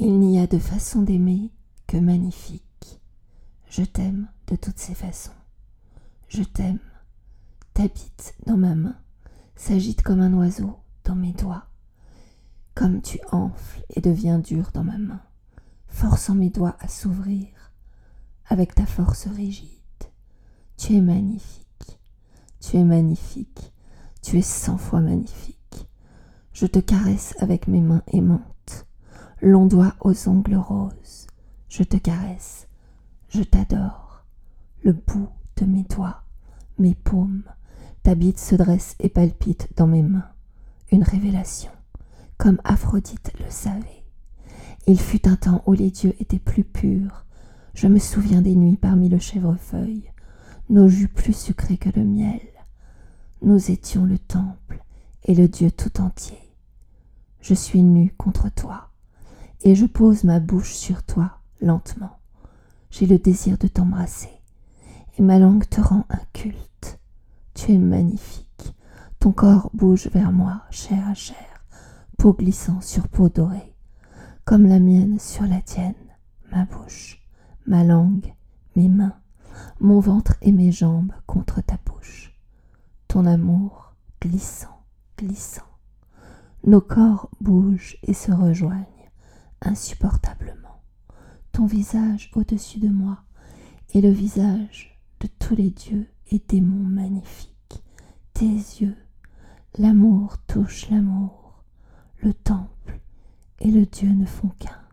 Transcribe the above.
Il n'y a de façon d'aimer que magnifique. Je t'aime de toutes ces façons. Je t'aime, t'habites dans ma main, s'agite comme un oiseau dans mes doigts. Comme tu enfles et deviens dur dans ma main, forçant mes doigts à s'ouvrir avec ta force rigide. Tu es magnifique, tu es magnifique, tu es cent fois magnifique. Je te caresse avec mes mains aimantes long doigt aux ongles roses. Je te caresse, je t'adore. Le bout de mes doigts, mes paumes, ta bite se dresse et palpite dans mes mains. Une révélation, comme Aphrodite le savait. Il fut un temps où les dieux étaient plus purs. Je me souviens des nuits parmi le chèvrefeuille, nos jus plus sucrés que le miel. Nous étions le temple et le Dieu tout entier. Je suis nu contre toi et je pose ma bouche sur toi lentement. J'ai le désir de t'embrasser, et ma langue te rend un culte. Tu es magnifique, ton corps bouge vers moi, chair à chair, peau glissant sur peau dorée, comme la mienne sur la tienne, ma bouche, ma langue, mes mains, mon ventre et mes jambes contre ta bouche. Ton amour glissant, glissant. Nos corps bougent et se rejoignent insupportablement, ton visage au-dessus de moi et le visage de tous les dieux et démons magnifiques, tes yeux, l'amour touche l'amour, le temple et le Dieu ne font qu'un.